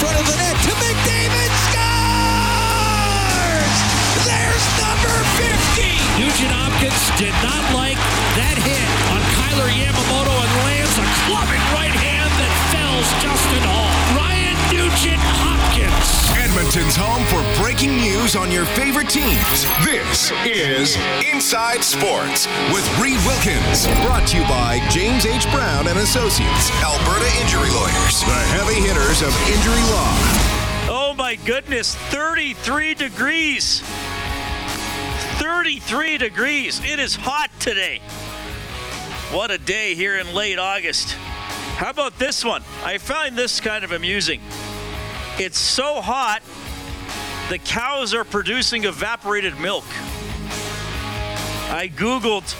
Front of the net to McDavid scores! There's number 50! Nugent Hopkins did not like that hit on Kailer Yamamoto and lands a clubbing right hand that fells Justin Holl. Edmonton's home for breaking news on your favorite teams. This is Inside Sports with Reid Wilkins. Brought to you by James H. Brown and Associates, Alberta Injury Lawyers, the heavy hitters of injury law. Oh my goodness, 33 degrees. 33 degrees. It is hot today. What a day here in late August. How about this one? I find this kind of amusing. It's so hot, the cows are producing evaporated milk. I Googled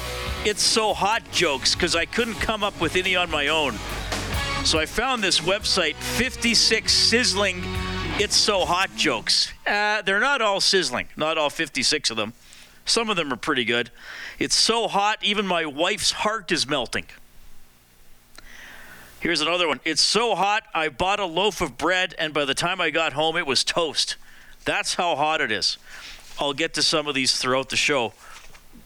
it's so hot jokes because I couldn't come up with any on my own. So I found this website, 56 sizzling it's so hot jokes. Uh, they're not all sizzling, not all 56 of them. Some of them are pretty good. It's so hot, even my wife's heart is melting. Here's another one. It's so hot, I bought a loaf of bread, and by the time I got home, it was toast. That's how hot it is. I'll get to some of these throughout the show,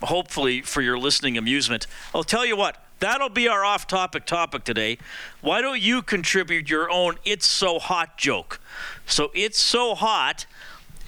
hopefully for your listening amusement. I'll tell you what, that'll be our off topic topic today. Why don't you contribute your own It's So Hot joke? So it's so hot,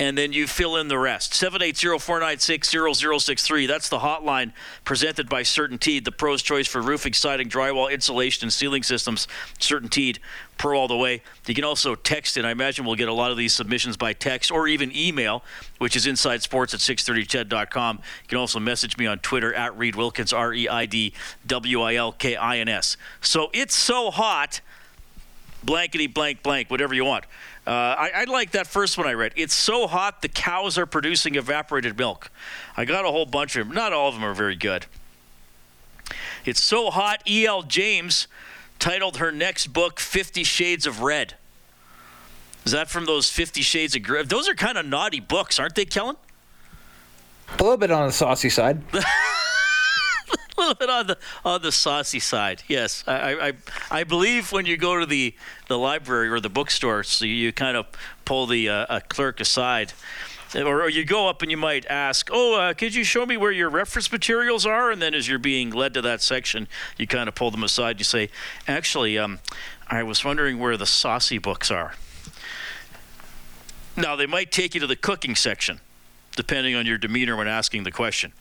and then you fill in the rest. 780-496-0063. That's the hotline presented by CertainTeed, the pro's choice for roofing, siding, drywall, insulation, and ceiling systems. CertainTeed, pro all the way. You can also text it. I imagine we'll get a lot of these submissions by text or even email, which is insidesports at 630ched.com. You can also message me on Twitter at Reid Wilkins, R-E-I-D-W-I-L-K-I-N-S. So it's so hot blankety blank blank, whatever you want. Uh, I, I like that first one I read. It's so hot the cows are producing evaporated milk. I got a whole bunch of them. Not all of them are very good. It's so hot. E.L. James titled her next book Fifty Shades of Red. Is that from those Fifty Shades of Grey? Those are kind of naughty books, aren't they, Kellen? A little bit on the saucy side. a little bit on the on the saucy side. Yes, I, I I believe when you go to the the library or the bookstore, so you kind of pull the uh, a clerk aside. Or, or you go up and you might ask, "Oh, uh, could you show me where your reference materials are?" And then, as you're being led to that section, you kind of pull them aside. And you say, "Actually, um, I was wondering where the saucy books are." Now, they might take you to the cooking section, depending on your demeanor when asking the question.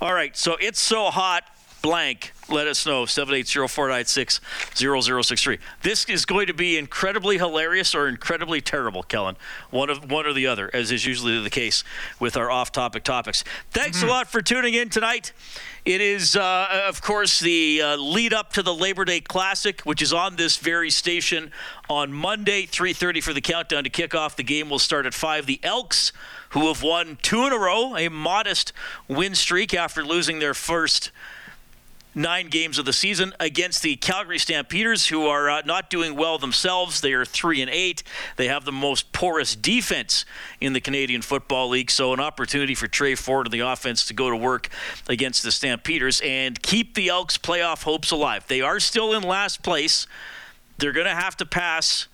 All right, so it's so hot, blank. Let us know, 780-496-0063. This is going to be incredibly hilarious or incredibly terrible, Kellen. One of one or the other, as is usually the case with our off-topic topics. Thanks a lot for tuning in tonight. It is, uh, of course, the uh, lead up to the Labor Day Classic, which is on this very station on Monday, 3:30 for the countdown to kick off. The game will start at five. The Elks, who have won two in a row, a modest win streak after losing their first nine games of the season against the Calgary Stampeders, who are uh, not doing well themselves. They are three and eight. They have the most porous defense in the Canadian Football League. So an opportunity for Tre Ford and the offense to go to work against the Stampeders and keep the Elks' playoff hopes alive. They are still in last place. They're going to have to pass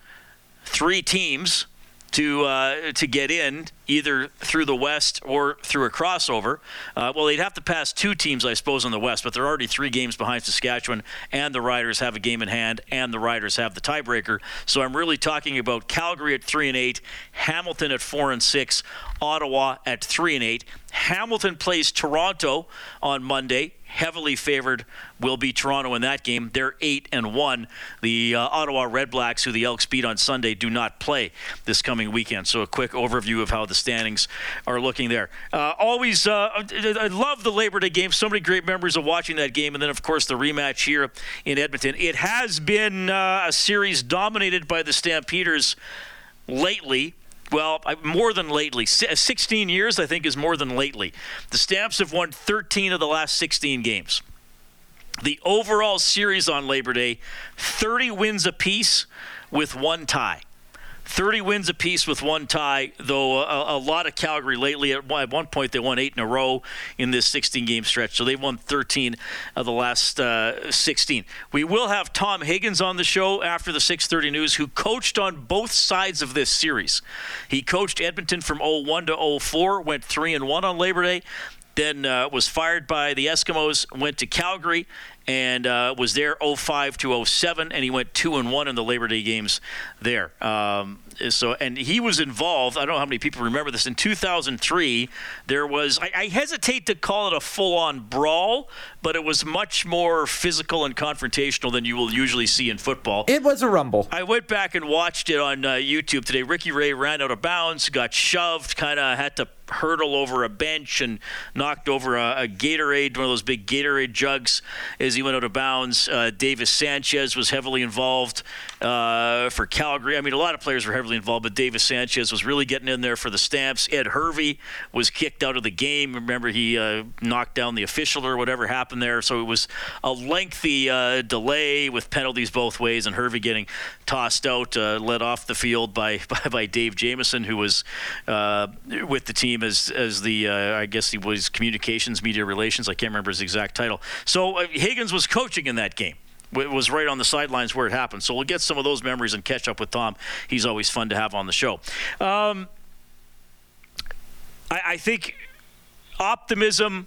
three teams to uh, to get in either through the West or through a crossover. Uh, well, they'd have to pass two teams, I suppose, in the West, but they're already three games behind Saskatchewan, and the Riders have a game in hand, and the Riders have the tiebreaker. So I'm really talking about Calgary at three and eight, Hamilton at four and six, Ottawa at three and eight. Hamilton plays Toronto on Monday. Heavily favored will be Toronto in that game. They're eight and one. The uh, Ottawa Redblacks, who the Elks beat on Sunday, do not play this coming weekend. So a quick overview of how the standings are looking there. Uh, always, uh, I love the Labor Day game. So many great memories of watching that game, and then of course the rematch here in Edmonton. It has been uh, a series dominated by the Stampeders lately. Well, more than lately. Uh, 16 years, I think, is more than lately. The Stamps have won 13 of the last 16 games. The overall series on Labor Day 30 wins apiece with one tie. 30 wins apiece with one tie, though a, a, lot of Calgary lately. At one point, they won eight in a row in this 16 game stretch, so they've won 13 of the last uh, 16. We will have Tom Higgins on the show after the 6:30 news, who coached on both sides of this series. He coached Edmonton from 01 to 04, went three and one on Labor Day then uh, was fired by the Eskimos, went to Calgary, and uh, was there 05 to 07, and he went two and one in the Labor Day games there. Um, so, and he was involved. I don't know how many people remember this. In 2003, there was. I, I hesitate to call it a full-on brawl, but it was much more physical and confrontational than you will usually see in football. It was a rumble. I went back and watched it on uh, YouTube today. Ricky Ray ran out of bounds, got shoved, kind of had to hurdle over a bench and knocked over a, a, Gatorade, one of those big Gatorade jugs, as he went out of bounds. Uh, Davis Sanchez was heavily involved uh, for Calgary. I mean, a lot of players were heavily involved, but Davis Sanchez was really getting in there for the Stamps. Ed Hervey was kicked out of the game. Remember, he uh, knocked down the official or whatever happened there. So it was a lengthy uh, delay with penalties both ways, and Hervey getting tossed out, uh, led off the field by, by, by Dave Jameson, who was uh, with the team as as the uh, I guess he was communications media relations. I can't remember his exact title. So uh, Higgins was coaching in that game. It was right on the sidelines where it happened. So we'll get some of those memories and catch up with Tom. He's always fun to have on the show. Um, I, I think optimism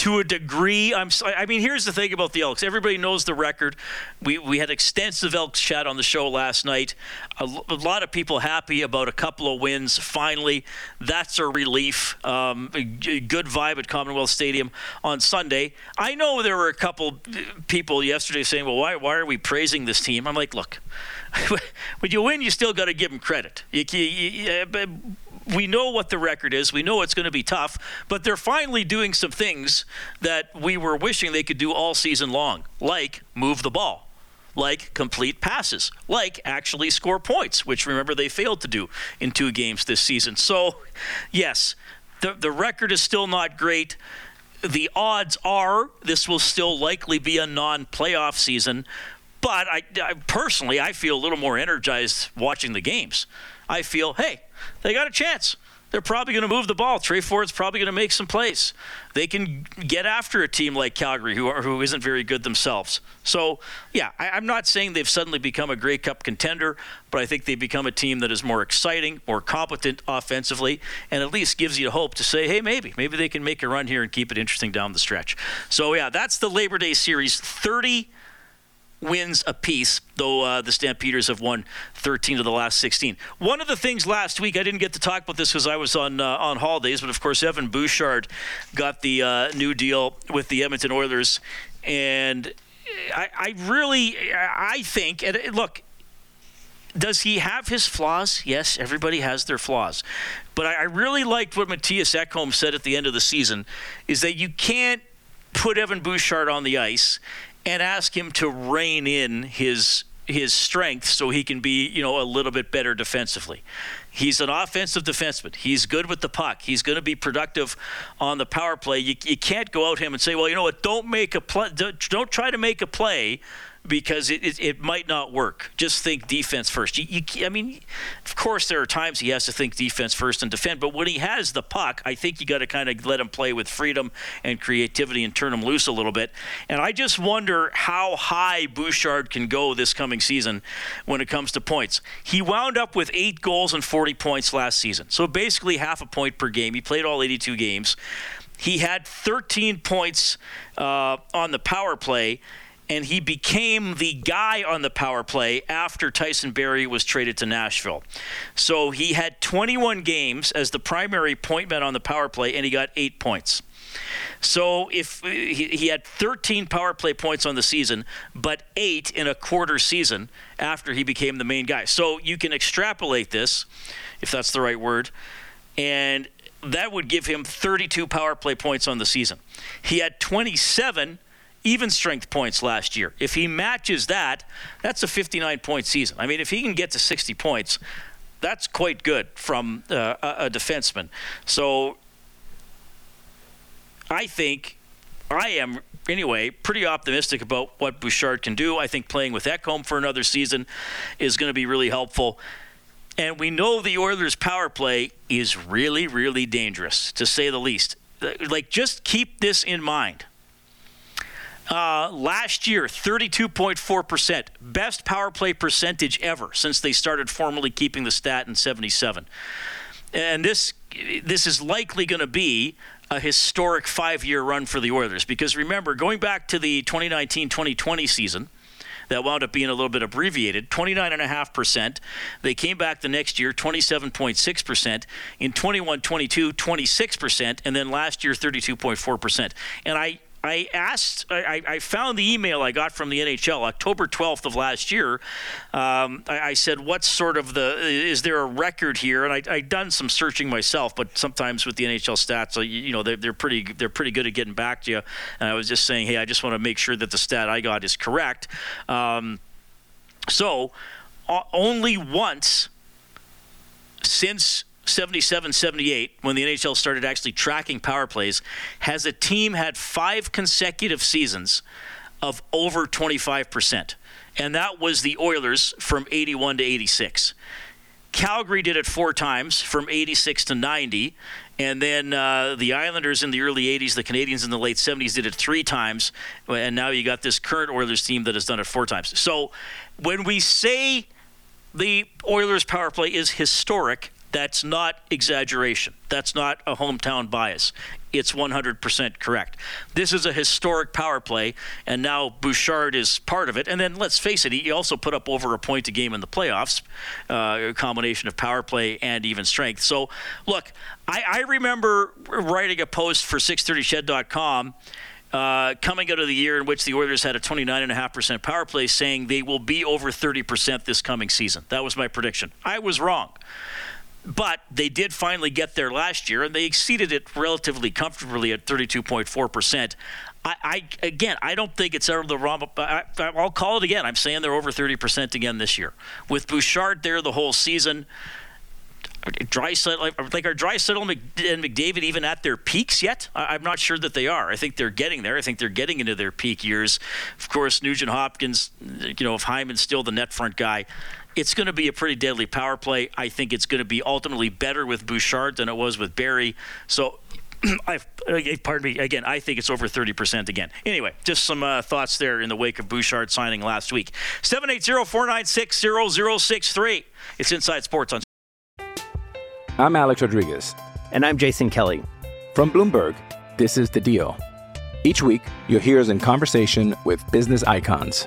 to a degree. I'm. I mean, here's the thing about the Elks. Everybody knows the record. We we had extensive Elks chat on the show last night. A, lot of people happy about a couple of wins. Finally, that's a relief. Um, good vibe at Commonwealth Stadium on Sunday. I know there were a couple people yesterday saying, "Well, why why are we praising this team?" I'm like, look. when you win, you still got to give them credit. You, you, you, we know what the record is. We know it's going to be tough, but they're finally doing some things that we were wishing they could do all season long, like move the ball, like complete passes, like actually score points, which remember they failed to do in two games this season. So, yes, the, the record is still not great. The odds are this will still likely be a non playoff season, but I, I personally I feel a little more energized watching the games. I feel, hey, they got a chance. They're probably going to move the ball. Tre Ford's probably going to make some plays. They can get after a team like Calgary, who are, who isn't very good themselves. So, yeah, I, I'm not saying they've suddenly become a Grey Cup contender, but I think they've become a team that is more exciting, more competent offensively, and at least gives you hope to say, hey, maybe, maybe they can make a run here and keep it interesting down the stretch. So, yeah, that's the Labor Day series. 30 wins apiece, though uh, the Stampeders have won 13 of the last 16. One of the things last week, I didn't get to talk about this because I was on uh, on holidays, but of course, Evan Bouchard got the uh, new deal with the Edmonton Oilers, and I, I really, I think, and look, does he have his flaws? Yes, everybody has their flaws. But I, I really liked what Mattias Ekholm said at the end of the season is that you can't put Evan Bouchard on the ice and ask him to rein in his his strength so he can be, you know, a little bit better defensively. He's an offensive defenseman. He's good with the puck. He's going to be productive on the power play. You, you can't go out him and say, well, you know what? Don't make a play. Don't, don't try to make a play because it, it, it, might not work. Just think defense first. You, you, I mean, of course, there are times he has to think defense first and defend, but when he has the puck, I think you got to kind of let him play with freedom and creativity and turn him loose a little bit. And I just wonder how high Bouchard can go this coming season when it comes to points. He wound up with eight goals and 40 points last season, so basically half a point per game. He played all 82 games. He had 13 points uh, on the power play and he became the guy on the power play after Tyson Barrie was traded to Nashville. So he had 21 games as the primary point man on the power play, and he got eight points. So if he, he, had 13 power play points on the season, but eight in a quarter season after he became the main guy. So you can extrapolate this, if that's the right word, and that would give him 32 power play points on the season. He had 27 even strength points last year. If he matches that, that's a 59 point season. I mean, if he can get to 60 points, that's quite good from uh, a defenseman. So I think I am anyway pretty optimistic about what Bouchard can do. I think playing with Ekholm for another season is going to be really helpful. And we know the Oilers' power play is really, really dangerous, to say the least. Like, just keep this in mind. Uh, last year, 32.4%, best power play percentage ever since they started formally keeping the stat in 77. And this this is likely going to be a historic five-year run for the Oilers because remember, going back to the 2019-2020 season, that wound up being a little bit abbreviated 29.5%. They came back the next year, 27.6%. In 21 22, 26%. And then last year, 32.4%. And I I asked, I, I, found the email I got from the NHL October 12th of last year. Um, I, I, said, "What's sort of the? Is there a record here?" And I, I done some searching myself, but sometimes with the NHL stats, you, you know, they're, they're pretty they're pretty good at getting back to you. And I was just saying, hey, I just want to make sure that the stat I got is correct. Um, so, uh, only once since 77 78, when the NHL started actually tracking power plays, has a team had five consecutive seasons of over 25%. And that was the Oilers from 81 to 86. Calgary did it four times from 86 to 90. And then uh, the Islanders in the early 80s, the Canadiens in the late 70s did it three times. And now you got this current Oilers team that has done it four times. So when we say the Oilers power play is historic, that's not exaggeration. That's not a hometown bias. It's 100% correct. This is a historic power play, and now Bouchard is part of it. And then let's face it, he also put up over a point a game in the playoffs, uh, a combination of power play and even strength. So, look, I, I remember writing a post for 630ched.com. Uh, coming out of the year in which the Oilers had a 29.5% power play, saying they will be over 30% this coming season. That was my prediction. I was wrong. But they did finally get there last year, and they exceeded it relatively comfortably at 32.4%. I, I again, I don't think it's out of the realm. I, will call it again. I'm saying they're over 30% again this year. With Bouchard there the whole season, Draisaitl, like are Draisaitl and McDavid even at their peaks yet? I'm not sure that they are. I think they're getting there. I think they're getting into their peak years. Of course, Nugent Hopkins, you know, if Hyman's still the net front guy, it's going to be a pretty deadly power play. I think it's going to be ultimately better with Bouchard than it was with Barrie. So I, pardon me. Again, I think it's over 30% again. Anyway, just some uh, thoughts there in the wake of Bouchard signing last week. 780-496-0063. It's Inside Sports on. I'm Alex Rodriguez. And I'm Jason Kelly. From Bloomberg, this is The Deal. Each week, you'll hear us in conversation with business icons.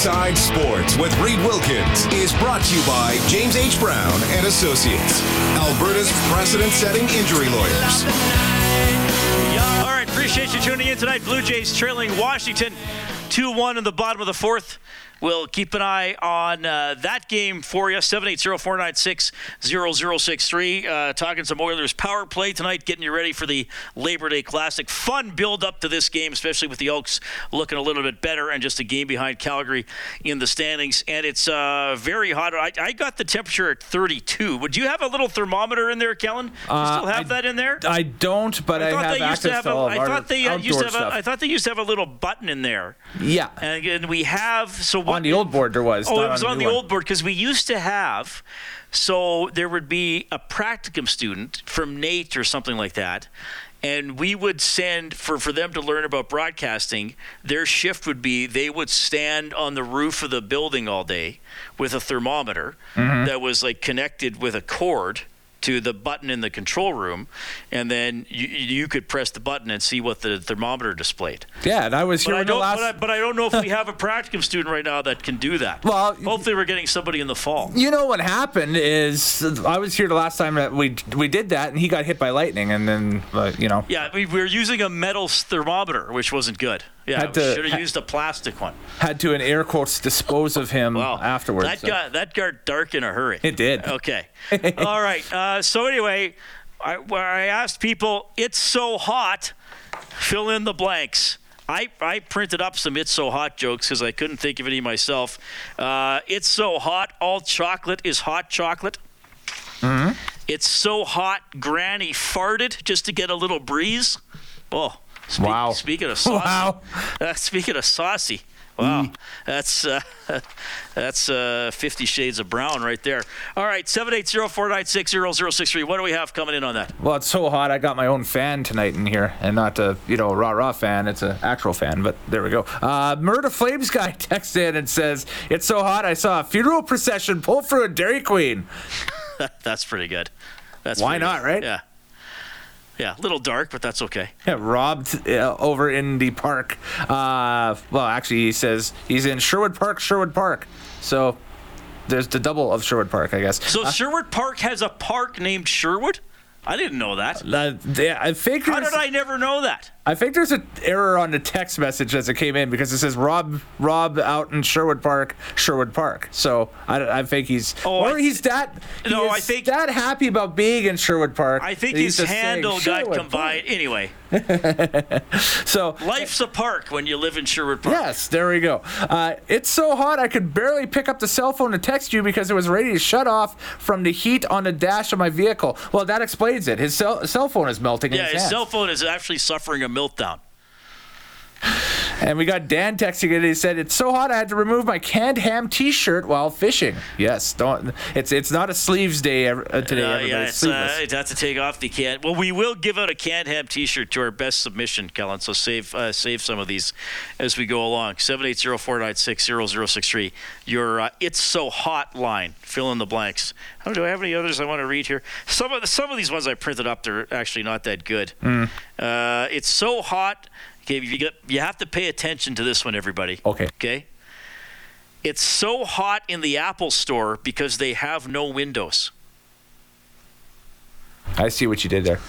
Inside Sports with Reid Wilkins is brought to you by James H. Brown and Associates, Alberta's precedent-setting injury lawyers. All right, appreciate you tuning in tonight. Blue Jays trailing Washington 2 1 in the bottom of the fourth. We'll keep an eye on uh, that game for you. 780 496 0063. Uh, talking some Oilers power play tonight, getting you ready for the Labor Day Classic. Fun build up to this game, especially with the Oaks looking a little bit better and just a game behind Calgary in the standings. And it's uh, very hot. I, I, got the temperature at 32. Would you have a little thermometer in there, Kellen? Do you Uh, still have that in there? I don't, but I, I thought have they used access to have. to A, all of our thought they uh, used to outdoor have. Stuff. I thought they used to have a little button in there. yeah. And, and we have so on the old board there was. Oh, it was on on the the new one. old board because we used to have. So there would be a practicum student from NAIT or something like that, and we would send for for them to learn about broadcasting. Their shift would be they would stand on the roof of the building all day with a thermometer Mm-hmm. that was like connected with a cord to the button in the control room, and then you, you could press the button and see what the thermometer displayed. Yeah, and I was But here I, the don't, last. but, I, but I don't know if we have a practicum student right now that can do that. Well, hopefully we're getting somebody in the fall. You know what happened is I was here the last time that we we did that, and he got hit by lightning, and then uh, you know Yeah, we were using a metal thermometer, which wasn't good. Yeah, Had to- should have used a plastic one. had to in air quotes dispose of him afterwards. That so. got that got dark in a hurry. It did. Okay. All right. Uh, so anyway, I, where I asked people, it's so hot. Fill in the blanks. I, I printed up some "It's So Hot" jokes because I couldn't think of any myself. Uh, it's so hot, all chocolate is hot chocolate. Mm-hmm. It's so hot, Granny farted just to get a little breeze. Oh, speak, Wow. Speaking of saucy, Wow. uh, speaking of saucy, wow, that's uh, that's uh, Fifty Shades of Brown right there. All right, seven eight zero four nine six zero zero six three. What do we have coming in on that? Well, it's so hot. I got my own fan tonight in here, and not a you know rah rah fan. It's an actual fan. But there we go. Uh, Murder Flames guy texts in and says, "It's so hot. I saw a funeral procession pull through a Dairy Queen." that's pretty good. That's Why not, good. right? Yeah, yeah, a little dark, but that's okay. Yeah, robbed uh, over in the park. Uh, well, actually, he says he's in Sherwood Park, Sherwood Park. So there's the double of Sherwood Park, I guess. So Sherwood Park has a park named Sherwood. I didn't know that. Uh, I think How did I never know that? I think there's an error on the text message as it came in because it says Rob Rob out in Sherwood Park, Sherwood Park. So I, I think he's Oh, or he's that he No, I think- that happy about being in Sherwood Park. I think his saying, handle got "Sherwood combined. Anyway, So life's a park when you live in Sherwood Park. Yes, there we go. Uh, it's so hot I could barely pick up the cell phone to text you because it was ready to shut off from the heat on the dash of my vehicle. Well, that explains it. His cell, cell phone is melting. in Yeah, his his cell phone is actually suffering a meltdown. And we got Dan texting it. He said, "It's so hot I had to remove my canned ham T-shirt while fishing." Yes, don't. It's it's not a sleeves day ev- uh, today. Uh, yeah, It's it's, sleeveless. uh, you'd have to take off the can. Well, we will give out a canned ham T-shirt to our best submission, Kellen. So save uh, save some of these as we go along. Seven eight zero four nine six zero zero six three. Your uh, it's so hot line. Fill in the blanks. Oh, do I have any others I want to read here? Some of the, some of these ones I printed up. They're actually not that good. Hmm. Uh, it's so hot. Okay, you get you have to pay attention to this one, everybody. Okay. Okay. It's so hot in the Apple store because they have no windows. I see what you did there.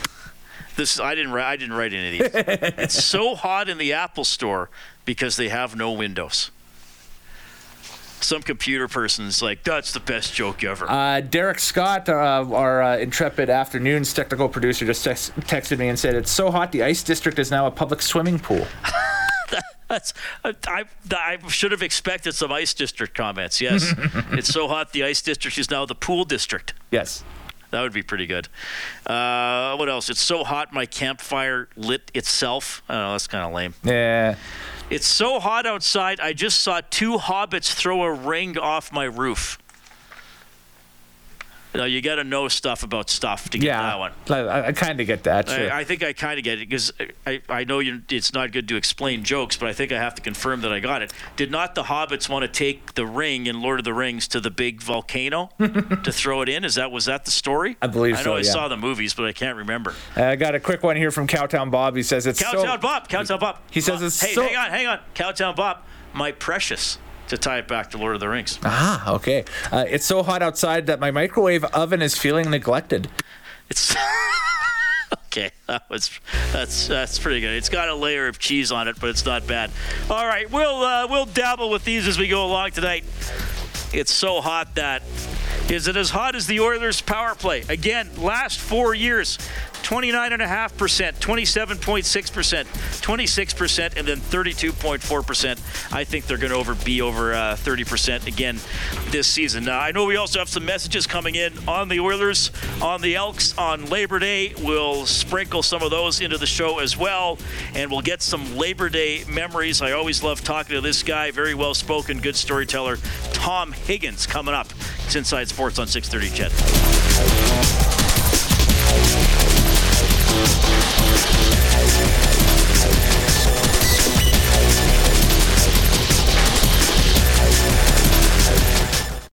This I didn't write. I didn't write any of these. it's so hot in the Apple Store because they have no windows. Some computer person's like, "That's the best joke ever." Uh, Derek Scott, uh, our uh, intrepid afternoons technical producer, just text- texted me and said, "It's so hot. The ice district is now a public swimming pool." That's I, I, I should have expected some ice district comments. Yes, it's so hot. The ice district is now the pool district. Yes. That would be pretty good. Uh, what else? It's so hot. My campfire lit itself. I don't. That's kind of lame. Yeah. It's so hot outside. I just saw two hobbits throw a ring off my roof. You know, you got to know stuff about stuff to get Yeah. that one. I, I kind of get that. Sure. I, I think I kind of get it because I, I know you, it's not good to explain jokes, but I think I have to confirm that I got it. Did not the hobbits want to take the ring in Lord of the Rings to the big volcano to throw it in? Is that was that the story? I believe so. I know so, I yeah. saw the movies, but I can't remember. Uh, I got a quick one here from Cowtown Bob. He says it's Cowtown so. Bob, Cowtown Bob. He says it's hey, so- hang on, hang on, Cowtown Bob, my precious. To tie it back to Lord of the Rings. Ah, okay. Uh, it's so hot outside that my microwave oven is feeling neglected. It's Okay, that was that's that's pretty good. It's got a layer of cheese on it, but it's not bad. All right, we'll uh, we'll dabble with these as we go along tonight. It's so hot that is it as hot as the Oilers power play? Again, last four years, 29.5%, 27.6%, 26%, and then 32.4%. I think they're going to over be over uh, 30% again this season. Now, I know we also have some messages coming in on the Oilers, on the Elks, on Labor Day. We'll sprinkle some of those into the show as well, and we'll get some Labor Day memories. I always love talking to this guy, very well spoken, good storyteller, Tom Higgins, coming up. It's Inside Sports on 630 CHED.